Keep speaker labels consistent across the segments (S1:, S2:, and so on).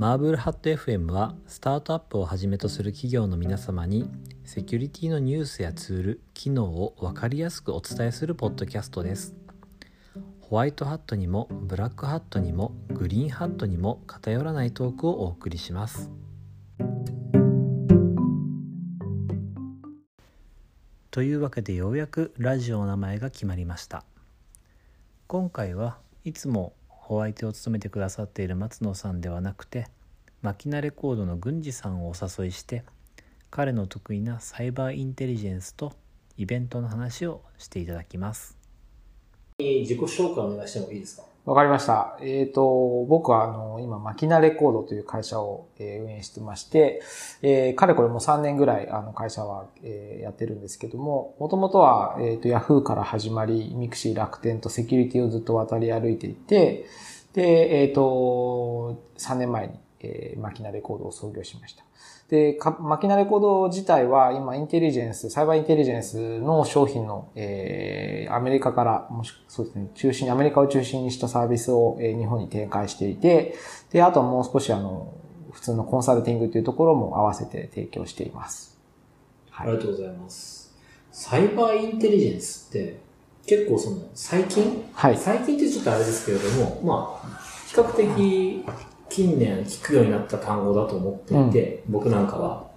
S1: マーブルハット FM はスタートアップをはじめとする企業の皆様にセキュリティのニュースやツール、機能を分かりやすくお伝えするポッドキャストです。ホワイトハットにもブラックハットにもグリーンハットにも偏らないトークをお送りします。というわけでようやくラジオの名前が決まりました。今回はいつもお相手を務めてくださっている松野さんではなくてマキナレコードの郡司さんをお誘いして彼の得意なサイバーインテリジェンスとイベントの話をしていただきます自己紹介お願いしてもいいですか？
S2: わかりました。えっ、ー、と、僕は、あの、今、マキナレコードという会社を、えー、運営してまして、えー、かれこれも3年ぐらい、あの、会社は、えー、やってるんですけども、もともとは、えっ、ー、と、ヤフーから始まり、ミクシー、楽天とセキュリティをずっと渡り歩いていて、で、えっ、ー、と、3年前に、えー、マキナレコードを創業しました。で、マキナレコード自体は今インテリジェンス、サイバーインテリジェンスの商品の、えー、アメリカから、もしそうですね、中心、アメリカを中心にしたサービスを、えー、日本に展開していて、で、あとはもう少しあの、普通のコンサルティングというところも合わせて提供しています。
S1: はい、ありがとうございます。サイバーインテリジェンスって結構その最近？はい。最近ってちょっとあれですけれども、まあ、比較的近年聞くようになった単語だと思っていて、うん、僕なんかは。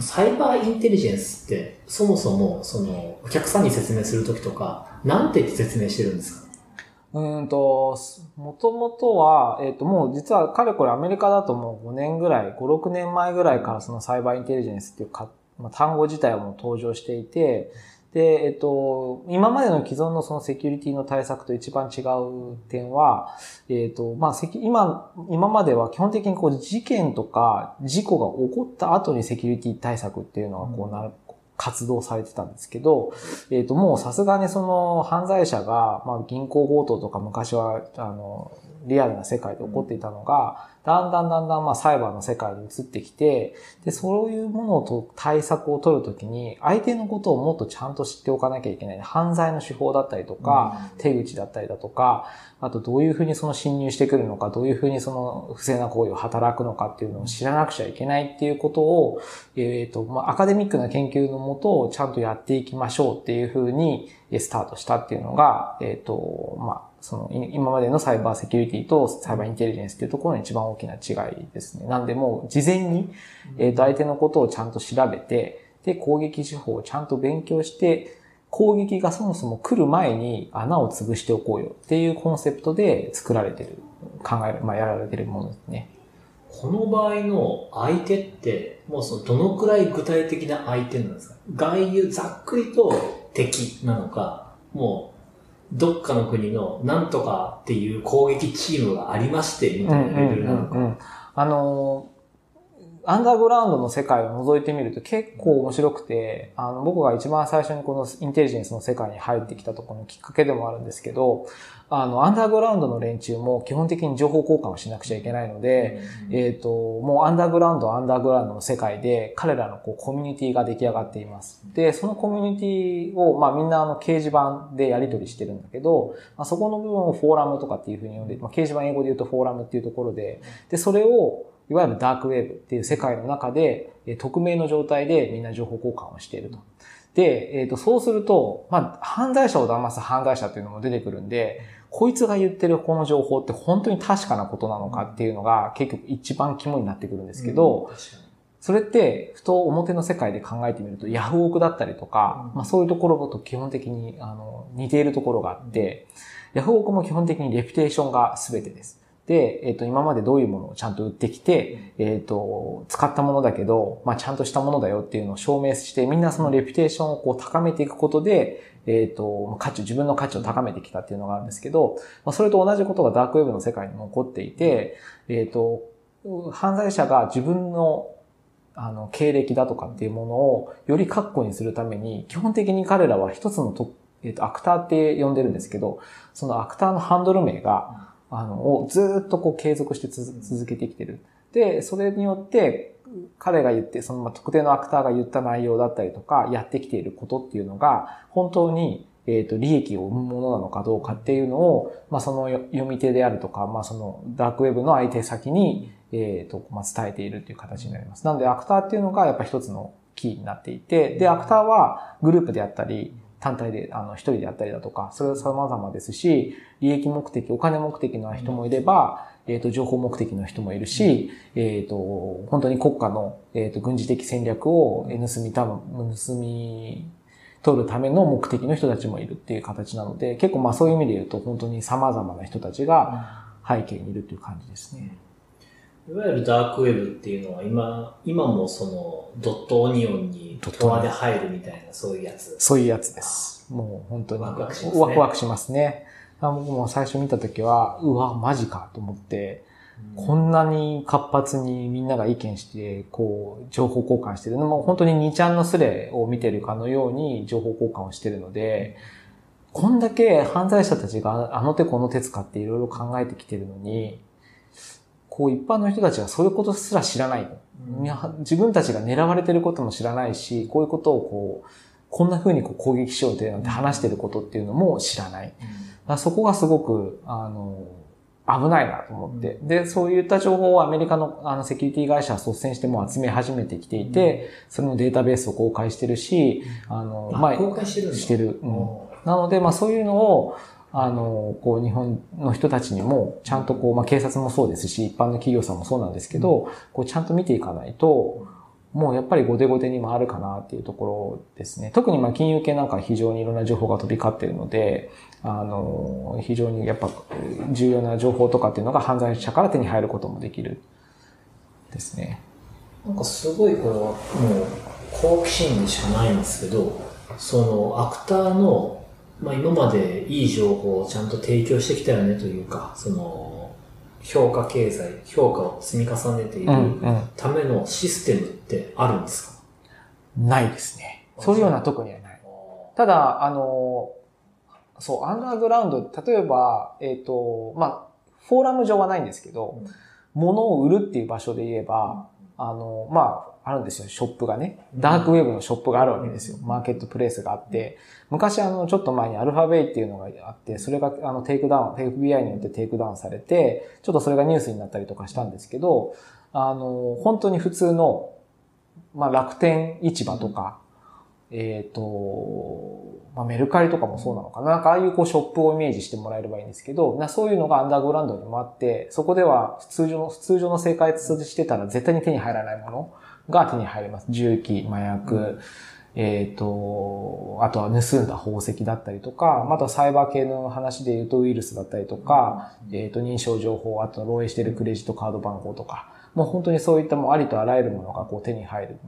S1: サイバーインテリジェンスって、そもそも、その、お客さんに説明するときとか、なんて説明してるんですか？
S2: うんと、もともとは、えっ、ー、と、もう実はかれこれアメリカだともう5年ぐらい、5、6年前ぐらいからそのサイバーインテリジェンスっていうか、まあ、単語自体はもう登場していて、で、えっと、今までの既存のそのセキュリティの対策と一番違う点は、えっと、まあ、今、今までは基本的にこう事件とか事故が起こった後にセキュリティ対策っていうのはこうなる、活動されてたんですけど、えっ、と、もうさすがにその犯罪者が、まあ銀行強盗とか昔は、あの、リアルな世界で起こっていたのが、だんだんだんだんまあサイバーの世界に移ってきて、で、そういうものと対策を取るときに、相手のことをもっとちゃんと知っておかなきゃいけない。犯罪の手法だったりとか、手口だったりだとか、あとどういうふうにその侵入してくるのか、どういうふうにその不正な行為を働くのかっていうのを知らなくちゃいけないっていうことを、えっ、ー、と、まあ、アカデミックな研究のもと、ちゃんとやっていきましょうっていうふうにスタートしたっていうのが、えっ、ー、と、まあ、その、今までのサイバーセキュリティとサイバーインテリジェンスっていうところの一番大きな違いですね。なんでもう事前に、えっ、と、相手のことをちゃんと調べて、で、攻撃手法をちゃんと勉強して、攻撃がそもそも来る前に穴を潰しておこうよっていうコンセプトで作られてる、考え、まあ、やられてるものですね。
S1: この場合の相手って、もうそのどのくらい具体的な相手なんですか？外遊、ざっくりと敵なのか、もうどっかの国のなんとかっていう攻撃チームがありまして、みたいなレベルなのか。
S2: あの、アンダーグラウンドの世界を覗いてみると結構面白くて、あの、僕が一番最初にこのインテリジェンスの世界に入ってきたところのきっかけでもあるんですけど、あの、アンダーグラウンドの連中も基本的に情報交換をしなくちゃいけないので、えっ、と、もうアンダーグラウンドアンダーグラウンドの世界で彼らのこうコミュニティが出来上がっています。で、そのコミュニティを、まあみんなあの掲示板でやり取りしてるんだけど、まあ、そこの部分をフォーラムとかっていうふうに呼んで、まあ、掲示板英語で言うとフォーラムっていうところで、で、それをいわゆるダークウェーブっていう世界の中で、匿名の状態でみんな情報交換をしていると。で、えっ、ー、と、そうすると、まあ、犯罪者を騙す犯罪者っていうのも出てくるんで、こいつが言ってるこの情報って本当に確かなことなのかっていうのが結局一番肝になってくるんですけど、うん、それって、ふと表の世界で考えてみると、ヤフオクだったりとか、うん、まあそういうところと基本的にあの似ているところがあって、ヤフオクも基本的にレピュテーションが全てです。で、えっ、ー、と、今までどういうものをちゃんと売ってきて、えっ、ー、と、使ったものだけど、まあ、ちゃんとしたものだよっていうのを証明して、みんなそのレピュテーションをこう高めていくことで、えっ、ー、と、価値、自分の価値を高めてきたっていうのがあるんですけど、まあ、それと同じことがダークウェブの世界にも起こっていて、えっ、と、犯罪者が自分のあの、経歴だとかっていうものをより確固にするために、基本的に彼らは一つのと、えっ、と、アクターって呼んでるんですけど、そのアクターのハンドル名が、あの、をずっとこう継続して続けてきてる。で、それによって、彼が言って、その、特定のアクターが言った内容だったりとか、やってきていることっていうのが、本当に、えっ、と、利益を生むものなのかどうかっていうのを、まあ、その読み手であるとか、まあ、その、ダークウェブの相手先に、えっ、と、まあ、伝えているっていう形になります。なので、アクターっていうのがやっぱ一つのキーになっていて、で、アクターはグループであったり、単体で、あの、一人であったりだとか、それは様々ですし、利益目的、お金目的の人もいれば、えっ、ー、と、情報目的の人もいるし、えっ、ー、と、本当に国家の、えっ、ー、と、軍事的戦略を盗みた、盗み取るための目的の人たちもいるっていう形なので、結構まあそういう意味で言うと、本当に様々な人たちが背景にいるっていう感じですね。
S1: いわゆるダークウェブっていうのは今、今もそのドットオニオンにトワで入るみたいなそういうやつ。
S2: そういうやつです。もう本当にワクワクしますね。ワクワクしますね。僕も最初見たときは、うわ、マジかと思って、うん、こんなに活発にみんなが意見して、こう、情報交換してる。のも、本当に2ちゃんのスレを見てるかのように情報交換をしてるので、こんだけ犯罪者たちがあの手この手使っていろいろ考えてきてるのに、こう一般の人たちはそういうことすら知らない。うん、自分たちが狙われてることも知らないし、こういうことをこう、こんな風にこう攻撃しようってなんて話してることっていうのも知らない。うん、そこがすごく、あの、危ないなと思って。で、そういった情報をアメリカのあのセキュリティ会社は率先しても集め始めてきていて、それのデータベースを公開してるし、
S1: あの、まあ、公開してる
S2: してる。うん、なので、まあそういうのを、あの、こう、日本の人たちにも、ちゃんとこう、まあ、警察もそうですし、一般の企業さんもそうなんですけど、こう、ちゃんと見ていかないと、もうやっぱり後手後手に回るかなっていうところですね。特にまあ金融系なんか非常にいろんな情報が飛び交っているので、あの、非常にやっぱ重要な情報とかっていうのが犯罪者から手に入ることもできるですね。
S1: なんかすごいこれはもう好奇心でしかないんですけど、そのアクターのまあ、今までいい情報をちゃんと提供してきたよねというか、その、評価経済、評価を積み重ねているためのシステムってあるんですか、
S2: うんうん、ないですね。そういうような特にはない。ただ、あの、そう、アンダーグラウンド、例えば、えっ、ー、と、まあ、フォーラム上はないんですけど、うん、物を売るっていう場所で言えば、あの、まあ、あるんですよ、ショップがね。ダークウェブのショップがあるわけですよ。マーケットプレイスがあって。昔あの、ちょっと前に AlphaBay っていうのがあって、それがあの、テイクダウン、FBI によってテイクダウンされて、ちょっとそれがニュースになったりとかしたんですけど、あの、本当に普通の、まあ、楽天市場とか、えっ、ー、と、まあ、メルカリとかもそうなのかな。なんかああいうこうショップをイメージしてもらえればいいんですけど、なそういうのがアンダーグラウンドにもあって、そこでは通常の、通常の生活してたら絶対に手に入らないものが手に入ります。銃器、麻薬、うん、えっ、ー、と、あとは盗んだ宝石だったりとか、またサイバー系の話で言うとウイルスだったりとか、うん、えっ、ー、と認証情報、あと漏洩しているクレジットカード番号とか、もう本当にそういったもありとあらゆるものがこう手に入る。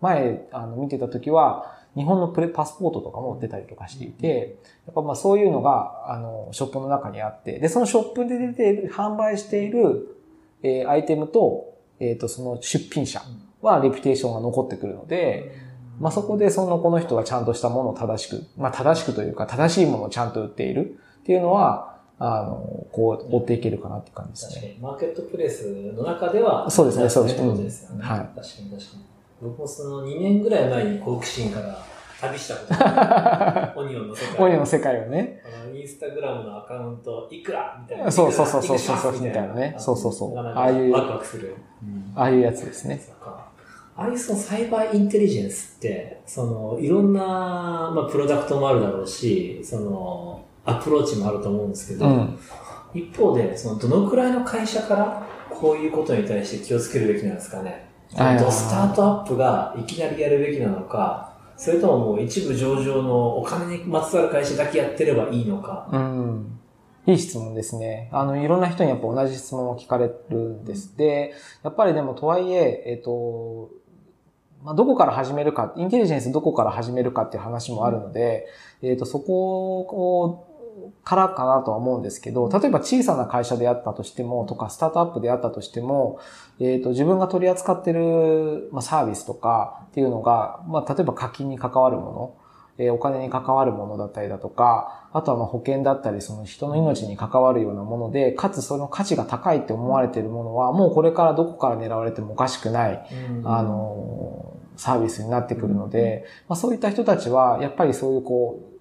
S2: 前、あの、見てた時は、日本のプレパスポートとかも出たりとかしていて、やっぱまあそういうのが、あの、ショップの中にあって、で、そのショップで出ている、販売している、えー、アイテムと、えっ、ー、と、その出品者はレピュテーションが残ってくるので、まあそこでそのこの人がちゃんとしたものを正しく、まあ正しくというか正しいものをちゃんと売っているっていうのは、あの、こう、追っていけるかなって感じです
S1: ね。マーケットプレイスの中では、
S2: そうですね、そうです
S1: ね。そうですよね。はい。確かに確かに。僕もその2年ぐらい前に好奇心から旅したことがオニオンの世界。
S2: オニオンの世界をね。
S1: あの、インスタグラムのアカウント、いくらみたいな。
S2: そうそうそうそうそうみたいなね。そうそうそう。
S1: ああいう。ワクワクする。
S2: ああいうやつですね。
S1: ああいうそのサイバーインテリジェンスって、その、いろんな、まあ、プロダクトもあるだろうし、その、アプローチもあると思うんですけど、うん、一方で、その、どのくらいの会社からこういうことに対して気をつけるべきなんですかね。スタートアップがいきなりやるべきなのか、それとももう一部上場のお金にまつわる会社だけやってればいいのか。
S2: うん。いい質問ですね。あの、いろんな人にやっぱ同じ質問を聞かれるんです。で、やっぱりでもとはいえ、えっ、ー、と、まあ、どこから始めるか、インテリジェンスどこから始めるかっていう話もあるので、えっ、ー、と、そこを、からかなとは思うんですけど、例えば小さな会社であったとしても、とかスタートアップであったとしても、えっ、ー、と、自分が取り扱ってる、まあ、サービスとかっていうのが、まあ、例えば課金に関わるもの、えー、お金に関わるものだったりだとか、あとはまあ保険だったり、その人の命に関わるようなもので、かつその価値が高いって思われているものは、もうこれからどこから狙われてもおかしくない、あの、サービスになってくるので、まあ、そういった人たちは、やっぱりそういうこう、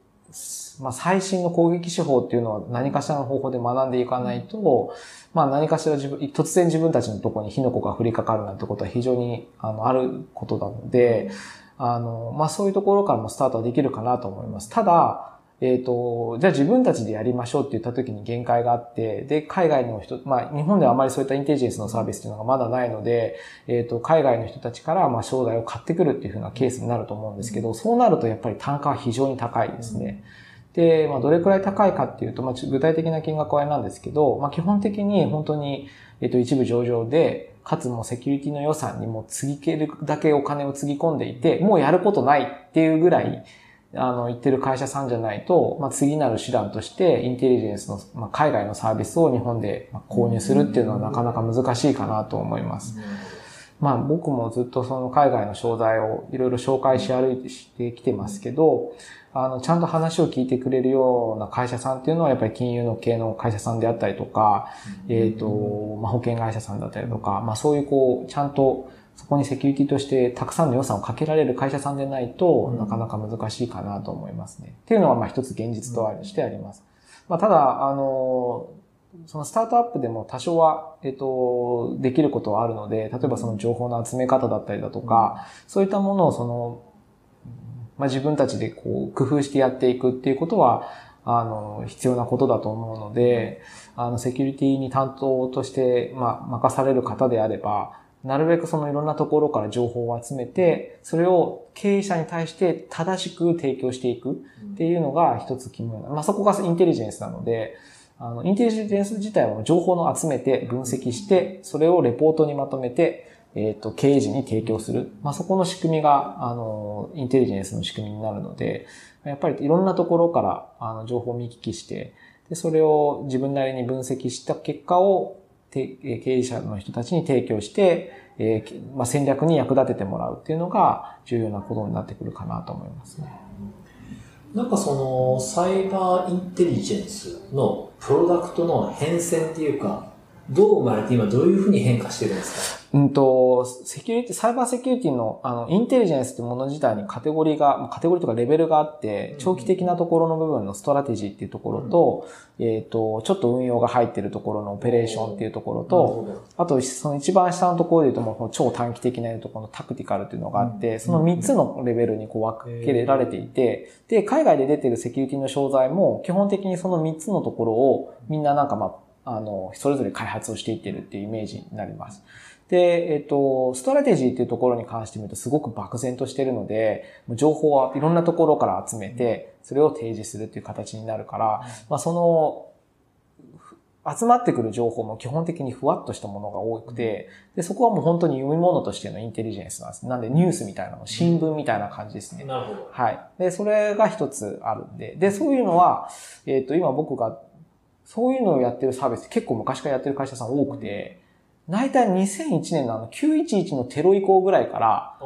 S2: まあ、最新の攻撃手法っていうのは何かしらの方法で学んでいかないと、まあ、何かしら自分、突然自分たちのところに火の粉が降りかかるなんてことは非常にあのあることなので、あの、まあ、そういうところからもスタートはできるかなと思います。ただ、えっ、ー、と、じゃあ自分たちでやりましょうって言った時に限界があって、で、海外の人、まあ、日本ではあまりそういったインテリジェンスのサービスっていうのがまだないので、えっ、ー、と、海外の人たちから、まあ、商材を買ってくるっていうふうなケースになると思うんですけど、そうなるとやっぱり単価は非常に高いですね。で、まあ、どれくらい高いかっていうと、まあ、具体的な金額はあれなんですけど、まあ、基本的に本当に、えっ、ー、と、一部上場で、かつもセキュリティの予算にもつぎけるだけお金をつぎ込んでいて、もうやることないっていうぐらい、あの、言ってる会社さんじゃないと、まあ、次なる手段として、インテリジェンスの、まあ、海外のサービスを日本で購入するっていうのはなかなか難しいかなと思います。まあ、僕もずっとその海外の商材をいろいろ紹介し歩いてしてきてますけど、あの、ちゃんと話を聞いてくれるような会社さんっていうのはやっぱり金融の系の会社さんであったりとか、えっ、と、まあ、保険会社さんだったりとか、まあ、そういうこう、ちゃんとそこにセキュリティとしてたくさんの予算をかけられる会社さんでないと、なかなか難しいかなと思いますね。っていうのは、まあ一つ現実としてあります。まあただ、あの、そのスタートアップでも多少は、えっと、できることはあるので、例えばその情報の集め方だったりだとか、そういったものをその、まあ自分たちでこう工夫してやっていくっていうことは、あの、必要なことだと思うので、あの、セキュリティに担当として、まあ、任される方であれば、なるべくそのいろんなところから情報を集めて、それを経営者に対して正しく提供していくっていうのが一つ肝。まあそこがインテリジェンスなので、あの、インテリジェンス自体は情報の集めて分析して、それをレポートにまとめて、えっ、ー、と、経営時に提供する。まあ、そこの仕組みが、あの、インテリジェンスの仕組みになるので、やっぱりいろんなところから、あの、情報を見聞きして、で、それを自分なりに分析した結果を経営者の人たちに提供して、えーまあ、戦略に役立ててもらうっていうのが重要なことになってくるかなと思いますね。
S1: なんかそのサイバーインテリジェンスのプロダクトの変遷っていうか、どう生まれて今どういうふうに変化してるんですか？
S2: うんと、セキュリティ、サイバーセキュリティの、あの、インテリジェンスってもの自体にカテゴリーが、カテゴリーとかレベルがあって、長期的なところの部分のストラテジーっていうところと、うん、えっ、と、ちょっと運用が入ってるところのオペレーションっていうところと、あと、その一番下のところで言うともう超短期的なところの tactical っていうのがあって、その3つのレベルにこう分けられていて、で、海外で出てるセキュリティの商材も、基本的にその3つのところをみんななんかまあ、あの、それぞれ開発をしていってるっていうイメージになります。で、えっと、ストラテジーっていうところに関して見るとすごく漠然としてるので、情報はいろんなところから集めて、それを提示するっていう形になるから、まあその、集まってくる情報も基本的にふわっとしたものが多くて、で、そこはもう本当に読み物としてのインテリジェンスなんです。なんでニュースみたいなの、新聞みたいな感じですね。
S1: なるほど。
S2: はい。で、それが一つあるんで、で、そういうのは、えっ、と、今僕が、そういうのをやってるサービス結構昔からやってる会社さん多くて、大体2001年のあの911のテロ以降ぐらいから、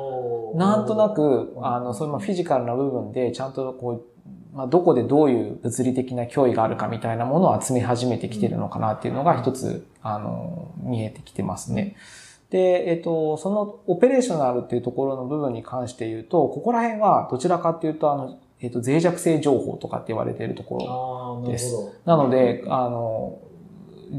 S2: なんとなく、あの、そういうフィジカルな部分でちゃんとこう、まあ、どこでどういう物理的な脅威があるかみたいなものを集め始めてきてるのかなっていうのが一つ、あの、見えてきてますね。で、えっと、そのオペレーショナルっていうところの部分に関して言うと、ここら辺はどちらかっていうと、あの、えっと、脆弱性情報とかって言われているところです。なので、あの、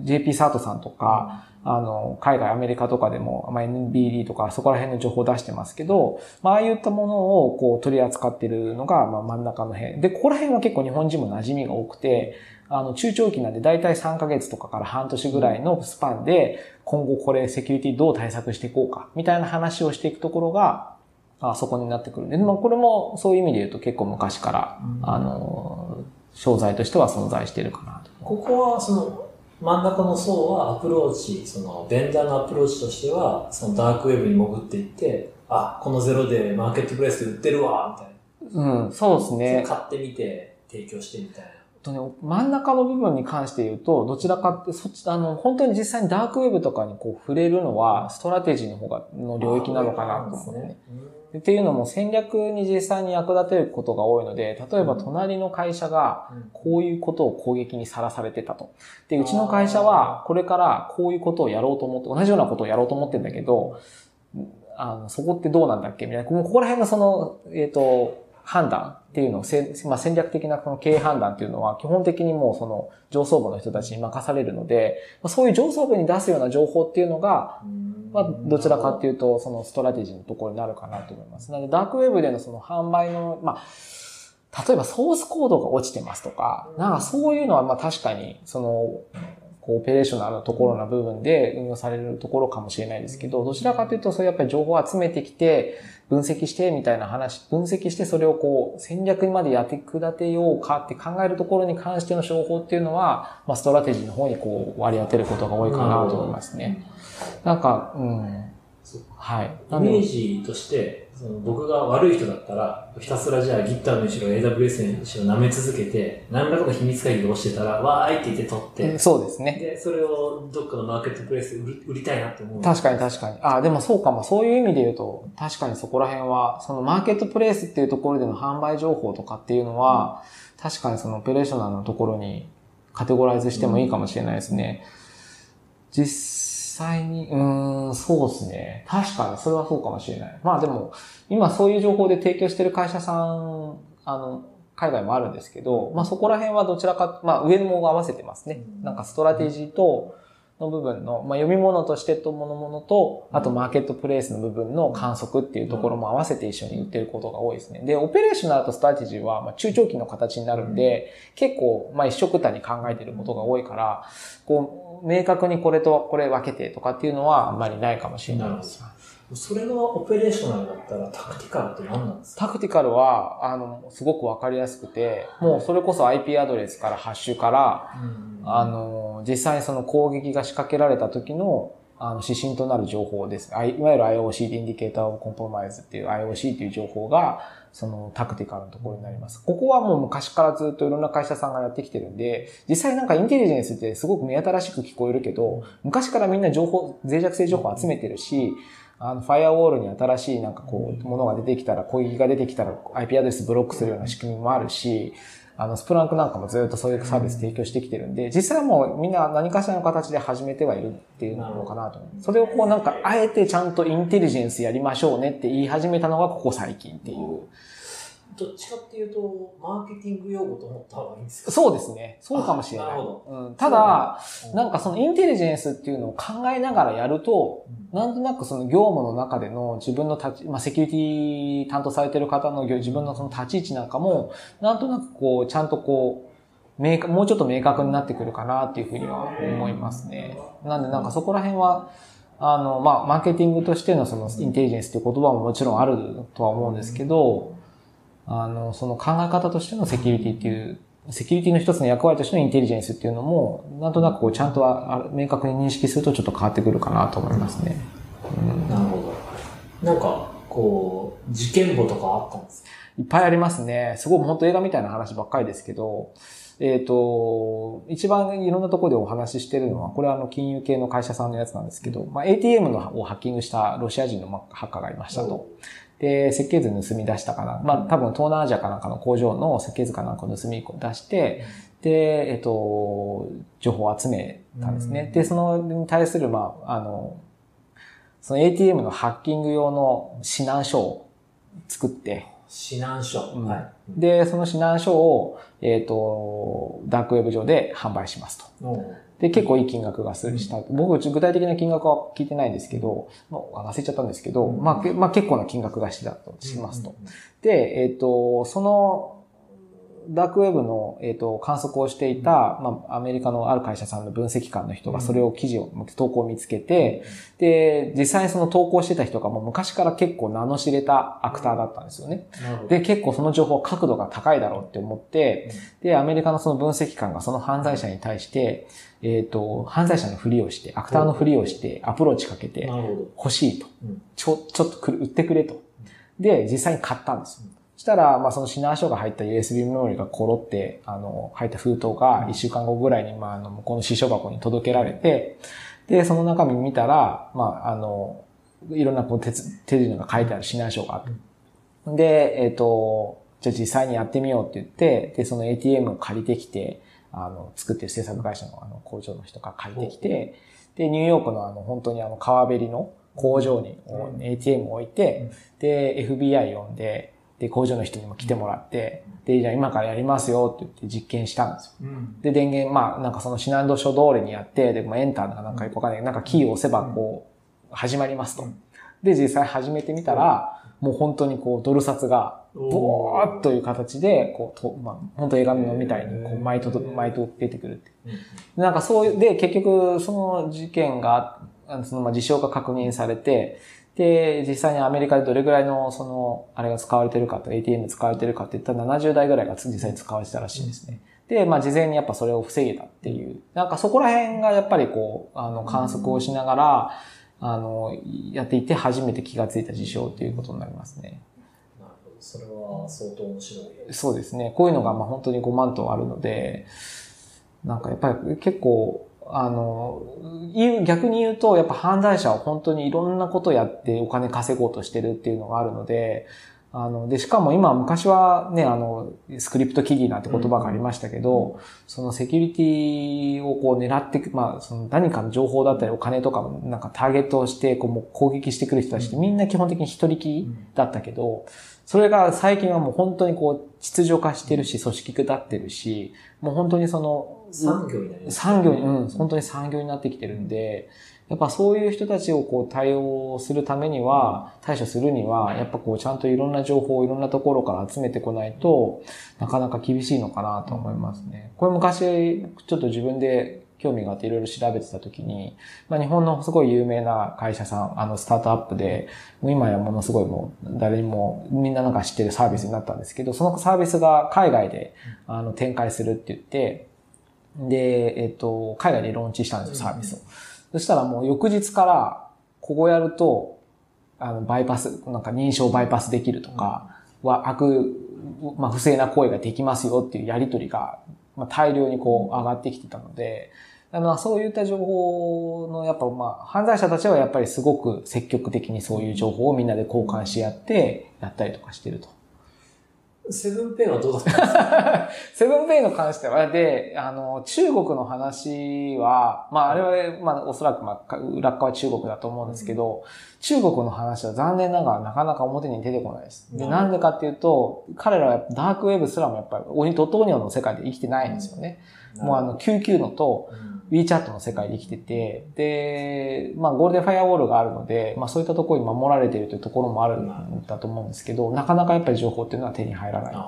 S2: JP サートさんとか、あの、海外、アメリカとかでも、まあ、NBD とかそこら辺の情報を出してますけど、まあ、ああいったものをこう取り扱っているのが、まあ、真ん中の辺。で、ここら辺は結構日本人も馴染みが多くて、あの、中長期なんで大体3ヶ月とかから半年ぐらいのスパンで、今後これセキュリティどう対策していこうか、みたいな話をしていくところが、あそこになってくるんで、まあ、これもそういう意味で言うと結構昔から、あの、商材としては存在しているかなと。
S1: ここは、その、真ん中の層はアプローチ、そのベンダーのアプローチとしては、そのダークウェブに潜っていって、あ、このゼロデイマーケットプレイスで売ってるわ、みたい
S2: な。うん、そうですね。
S1: 買ってみて、提供してみたいな。
S2: とね、真ん中の部分に関して言うと、どちらかって、そっち、あの、本当に実際にダークウェブとかにこう触れるのは、ストラテジーの方が、の領域なのかなと思うね。っていうのも戦略に実際に役立てることが多いので、例えば隣の会社がこういうことを攻撃にさらされてたと。で、うちの会社はこれからこういうことをやろうと思って、同じようなことをやろうと思ってんだけど、あの、そこってどうなんだっけ？みたいな、ここら辺のその、えっ、ー、と、判断っていうのをせ、まあ、戦略的なこの経営判断っていうのは基本的にもうその上層部の人たちに任されるので、まあ、そういう上層部に出すような情報っていうのが、まあ、どちらかっていうと、そのストラテジーのところになるかなと思います。なので、ダークウェブでのその販売の、まあ、例えばソースコードが落ちてますとか、なんかそういうのはまあ確かに、その、こう、 operational のところの部分で運用されるところかもしれないですけど、どちらかというと、そういうやっぱり情報を集めてきて、分析してみたいな話、分析してそれをこう、戦略にまでやって立てようかって考えるところに関しての情報っていうのは、まあ、ストラテジーの方にこう、割り当てることが多いかなと思いますね。なんか、うん。はい。
S1: イメージとして、その僕が悪い人だったら、ひたすらじゃあ GitHub にしろ AWS にしろ舐め続けて、何らかの秘密会議で押してたら、わーいって言って取って、
S2: そうですね。
S1: で、それをどっかのマーケットプレイスで売り売りたいなって思う。
S2: 確かに確かに。あ、でもそうかも。そういう意味で言うと、確かにそこら辺は、そのマーケットプレイスっていうところでの販売情報とかっていうのは、うん、確かにそのオペレーショナルのところにカテゴライズしてもいいかもしれないですね。うん、実際に、うん、そうですね。確かに、それはそうかもしれない。まあでも、今そういう情報で提供してる会社さん、あの、海外もあるんですけど、まあそこら辺はどちらか、まあ上も合わせてますね。なんかストラテジーと、の部分の、まあ、読み物としてとものものと、あとマーケットプレイスの部分の観測っていうところも合わせて一緒に売ってることが多いですね。で、オペレーショナルとストラテジーは、まあ、中長期の形になるんで、結構、まあ、一緒くたに考えてることが多いから、こう、明確にこれとこれ分けてとかっていうのはあんまりないかもしれないです。
S1: それがオペレーショナルだったらタクティカルって何なんです
S2: か？タクティカルは、あの、すごくわかりやすくて、もうそれこそ IP アドレスからハッシュから、あの、実際にその攻撃が仕掛けられた時の、あの、指針となる情報です。いわゆる IOC Indicator of Compromise っていう IOC っていう情報が、そのタクティカルのところになります。ここはもう昔からずっといろんな会社さんがやってきてるんで、実際なんかインテリジェンスってすごく目新しく聞こえるけど、昔からみんな情報、脆弱性情報集めてるし、あの、ファイアウォールに新しいなんかこう、ものが出てきたら、攻撃が出てきたら IP アドレスブロックするような仕組みもあるし、あの、スプランクなんかもずっとそういうサービス提供してきてるんで、実際はもうみんな何かしらの形で始めてはいるっていうのかなと。それをこうなんか、あえてちゃんとインテリジェンスやりましょうねって言い始めたのがここ最近っていう。
S1: どっちかっていうと、マーケティング用語と思った方がいいんですか？
S2: そうですね。そうかもしれない。なるほど。うん、ただ、なんかそのインテリジェンスっていうのを考えながらやると、うん、なんとなくその業務の中での自分の立ち、まあ、セキュリティ担当されてる方の自分のその立ち位置なんかも、なんとなくこう、ちゃんとこう、明もうちょっと明確になってくるかなっていうふうには思いますね。なんでなんかそこら辺は、あの、まあ、マーケティングとしてのそのインテリジェンスっていう言葉ももちろんあるとは思うんですけど、あの、その考え方としてのセキュリティっていう、セキュリティの一つの役割としてのインテリジェンスっていうのも、なんとなくこうちゃんとは明確に認識するとちょっと変わってくるかなと思いますね。
S1: うん、なるほど。なんか、こう、事件簿とかあったんですか？
S2: いっぱいありますね。すごい本当映画みたいな話ばっかりですけど、えっ、ー、と、一番いろんなところでお話ししてるのは、これはあの金融系の会社さんのやつなんですけど、まあ、ATM のをハッキングしたロシア人のハッカーがいましたと。で、設計図盗み出したかな。まあ、多分東南アジアかなんかの工場の設計図かなんかを盗み出して、で、えっと、情報を集めたんですね。で、そのに対する、まあ、あの、その ATM のハッキング用の指南書を作って、
S1: 指南書、
S2: うん、はい。で、その指南書を、えっ、ー、と、ダークウェブ上で販売しますと。で、結構いい金額がするした。僕、具体的な金額は聞いてないんですけど、もう忘れちゃったんですけど、まあ、まあ結構な金額がしだとしますと。で、えっ、ー、と、その、ダークウェブの、えっ、ー、と、観測をしていた、まあ、アメリカのある会社さんの分析官の人がそれを記事を、投稿を見つけて、で、実際にその投稿してた人がもう昔から結構名の知れたアクターだったんですよね。で、結構その情報角度が高いだろうって思って、で、アメリカのその分析官がその犯罪者に対して、えっ、ー、と、犯罪者のふりをして、アクターのふりをして、アプローチかけて、欲しいと。ちょ、ちょっと売ってくれと。で、実際に買ったんです。したら、まあそのシナー書が入った USB メモリがコロって、あの、入った封筒が1週間後ぐらいに、まああの、向こうの支所箱に届けられて、で、その中身見たら、まああの、いろんなこう手手順が書いてあるシナー書があって。で、えっ、ー、と、じゃあ実際にやってみようって言って、で、その ATM を借りてきて、あの、作ってる制作会社のあの工場の人が借りてきて、で、ニューヨークのあの、本当にあの、川べりの工場に ATM を置いて、で、FBI 呼んで、で、工場の人にも来てもらって、で、じゃあ今からやりますよって言って実験したんですよ。で、電源、まあ、なんかそのシナンド書通りにやって、で、もエンターなんかよくわかんない。なんかキーを押せばこう、始まりますと。で、実際始めてみたら、もう本当にこう、ドル札が、ボーっという形で、こう、とまあ、本当映画のみたいに、こう、毎度、毎度出てくるって。なんかそういう、で、結局、その事件が、その、まあ、事象が確認されて、で、実際にアメリカでどれぐらいの、その、あれが使われてるかと、ATM 使われてるかって言ったら70代ぐらいが実際に使われてたらしいんですね。で、まあ、事前にやっぱそれを防げたっていう、なんかそこら辺がやっぱりこう、あの、観測をしながら、あの、やっていて初めて気がついた事象ということになりますね。
S1: なるほど。それは相当面白い。
S2: そうですね。こういうのがまあ本当に5万トンあるので、なんかやっぱり結構、あの、逆に言うと、やっぱ犯罪者は本当にいろんなことやってお金稼ごうとしてるっていうのがあるので、あの、で、しかも今、昔はね、あの、スクリプト記義なんて言葉がありましたけど、うん、そのセキュリティをこう狙っていく、まあ、その何かの情報だったりお金とかもなんかターゲットをしてこうもう攻撃してくる人たちってみんな基本的に一人きりだったけど、それが最近はもう本当にこう、秩序化してるし、組織化ってるし、もう本当にその、
S1: 産業になり
S2: ます、産業に、うん、本当に産業になってきてるんで、やっぱそういう人たちをこう対応するためには、対処するには、やっぱこうちゃんといろんな情報をいろんなところから集めてこないとなかなか厳しいのかなと思いますね。これ昔、ちょっと自分で興味があっていろいろ調べてたときに、まあ日本のすごい有名な会社さん、あのスタートアップで、もう今やものすごいもう誰にもみんななんか知ってるサービスになったんですけど、そのサービスが海外であの展開するって言って、で、えっと、海外でローンチしたんですよ、サービスを。そしたらもう翌日から、ここやると、あの、バイパス、なんか認証バイパスできるとか、は悪、まあ、不正な行為ができますよっていうやりとりが、まあ、大量にこう上がってきてたので、まあ、そういった情報の、やっぱまあ、犯罪者たちはやっぱりすごく積極的にそういう情報をみんなで交換し合ってやったりとかしてると。
S1: セブンペイはどうだったんですか？
S2: セブンペイの関しては、で、あの、中国の話は、まあ、あれは、まあ、おそらく、まあ、裏側は中国だと思うんですけど、中国の話は残念ながらなかなか表に出てこないです。で、なんでかっていうと、彼らはダークウェブすらもやっぱり、鬼とトーニョの世界で生きてないんですよね。もうあの、99のと、うん WeChat の世界で生きてて、で、まあゴールデンファイアウォールがあるので、まあそういったところに守られているというところもあるんだと思うんですけど、なかなかやっぱり情報っていうのは手に入らないで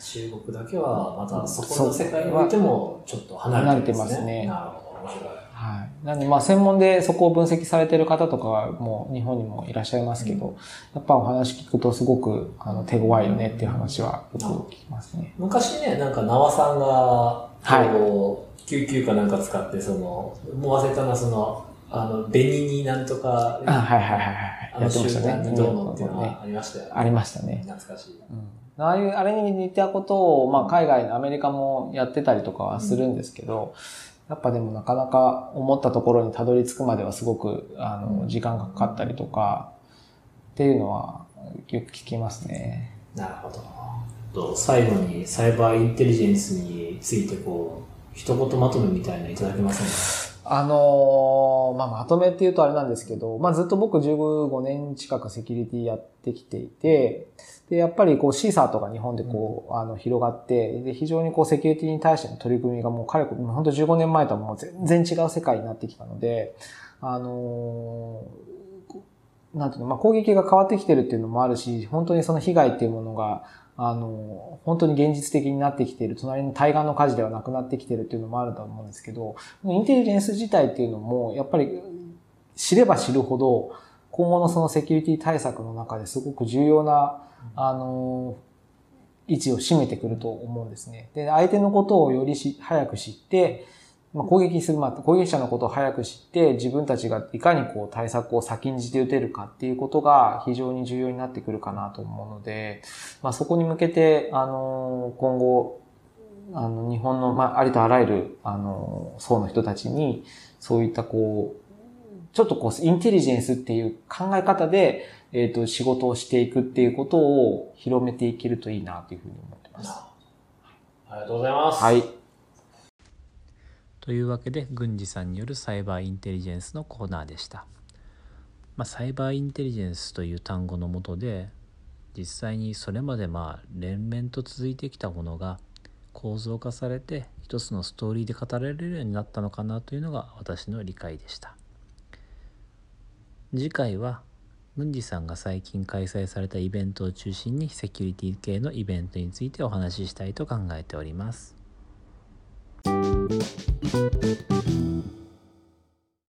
S2: す
S1: ね。中国だけはまたそこの世界においてもちょっと離れてますね。離れてますね。なるほど、面白い。
S2: はい。なんで、まあ、専門でそこを分析されてる方とかも日本にもいらっしゃいますけど、うん、やっぱお話聞くとすごくあの手強いよねっていう話はよく聞きますね。
S1: 昔ね、なんか縄さんが、はい。救急かなんか使って、その、もう忘れたな、その、あの、紅になんとか、
S2: あ、はいはいはいはい。
S1: やってましたね。どうのっていうのはありましたよね。
S2: ありましたね。
S1: 懐かしい。
S2: うんああいう、あれに似たことを、まあ、海外のアメリカもやってたりとかはするんですけど、やっぱでもなかなか思ったところにたどり着くまではすごく、あの、時間がかかったりとか、っていうのはよく聞きますね。
S1: なるほど。最後にサイバーインテリジェンスについてこう、一言まとめみたいないただけませんか？
S2: あのー、まあ、まとめって言うとあれなんですけど、まあ、ずっと僕15年近くセキュリティやってきていて、で、やっぱりこうシーサーとか日本でこう、あの、広がって、で、非常にこうセキュリティに対しての取り組みがもう彼、本当15年前とはもう全然違う世界になってきたので、あのー、なんていうの、まあ、攻撃が変わってきてるっていうのもあるし、本当にその被害っていうものが、あの、本当に現実的になってきている、隣の対岸の火事ではなくなってきているっていうのもあると思うんですけど、インテリジェンス自体っていうのも、やっぱり知れば知るほど、今後のそのセキュリティ対策の中ですごく重要な、あの、位置を占めてくると思うんですね。で、相手のことをよりし早く知って、まあ、攻撃する、まあ、攻撃者のことを早く知って、自分たちがいかにこう対策を先んじて打てるかっていうことが非常に重要になってくるかなと思うので、まあ、そこに向けて、あの、今後、あの、日本の、まあ、ありとあらゆる、あの、層の人たちに、そういったこう、ちょっとこう、インテリジェンスっていう考え方で、えっ、ー、と、仕事をしていくっていうことを広めていけるといいなというふうに思ってます。
S1: ありがとうございます。
S2: はい。
S3: というわけで郡司さんによるサイバーインテリジェンスのコーナーでした。まあ、サイバーインテリジェンスという単語のもとで
S1: 実際にそれまでまあ連綿と続いてきたものが構造化されて一つのストーリーで語られるようになったのかなというのが私の理解でした次回は郡司さんが最近開催されたイベントを中心にセキュリティ系のイベントについてお話ししたいと考えております。Müzik